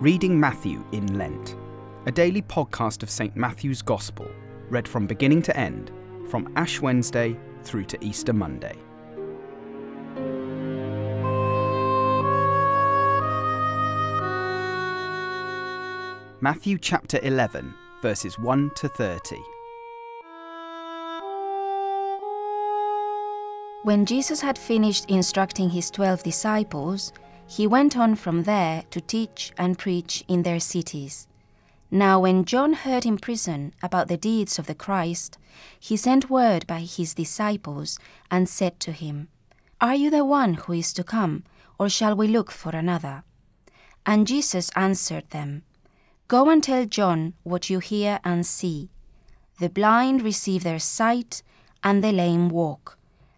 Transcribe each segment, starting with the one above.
Reading Matthew in Lent, a daily podcast of St. Matthew's Gospel, read from beginning to end, from Ash Wednesday through to Easter Monday. Matthew chapter 11, verses 1 to 30. When Jesus had finished instructing his twelve disciples, he went on from there to teach and preach in their cities. Now, when John heard in prison about the deeds of the Christ, he sent word by his disciples and said to him, Are you the one who is to come, or shall we look for another? And Jesus answered them, Go and tell John what you hear and see. The blind receive their sight, and the lame walk.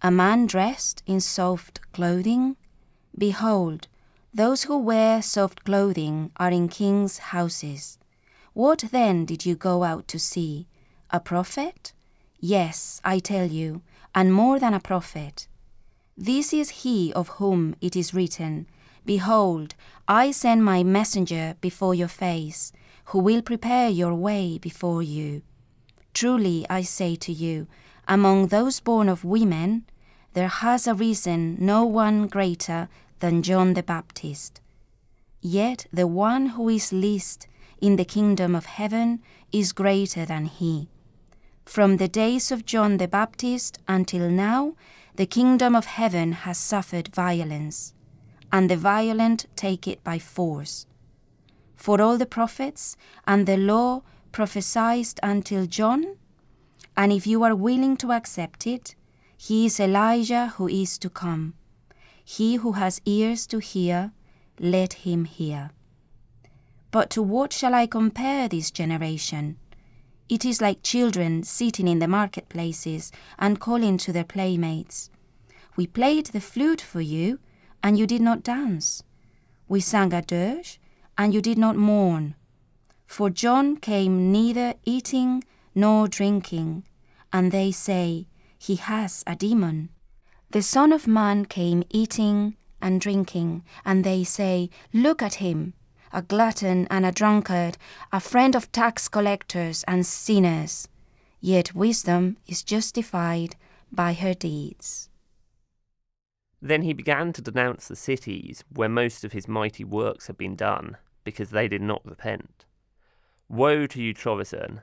A man dressed in soft clothing? Behold, those who wear soft clothing are in kings' houses. What then did you go out to see? A prophet? Yes, I tell you, and more than a prophet. This is he of whom it is written, Behold, I send my messenger before your face, who will prepare your way before you. Truly I say to you, among those born of women, there has arisen no one greater than John the Baptist. Yet the one who is least in the kingdom of heaven is greater than he. From the days of John the Baptist until now, the kingdom of heaven has suffered violence, and the violent take it by force. For all the prophets and the law prophesied until John, and if you are willing to accept it, he is Elijah who is to come. He who has ears to hear, let him hear. But to what shall I compare this generation? It is like children sitting in the marketplaces and calling to their playmates. We played the flute for you, and you did not dance. We sang a dirge, and you did not mourn. For John came neither eating nor drinking, and they say, He has a demon. The Son of Man came eating and drinking, and they say, Look at him, a glutton and a drunkard, a friend of tax collectors and sinners. Yet wisdom is justified by her deeds. Then he began to denounce the cities where most of his mighty works had been done, because they did not repent. Woe to you, Chorazin!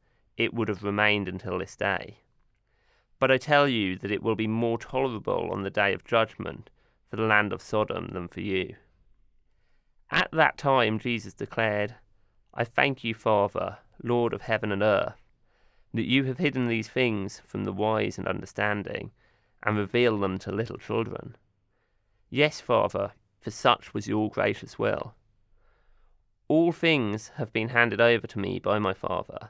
it would have remained until this day. But I tell you that it will be more tolerable on the day of judgment for the land of Sodom than for you. At that time Jesus declared, I thank you, Father, Lord of heaven and earth, that you have hidden these things from the wise and understanding, and revealed them to little children. Yes, Father, for such was your gracious will. All things have been handed over to me by my Father,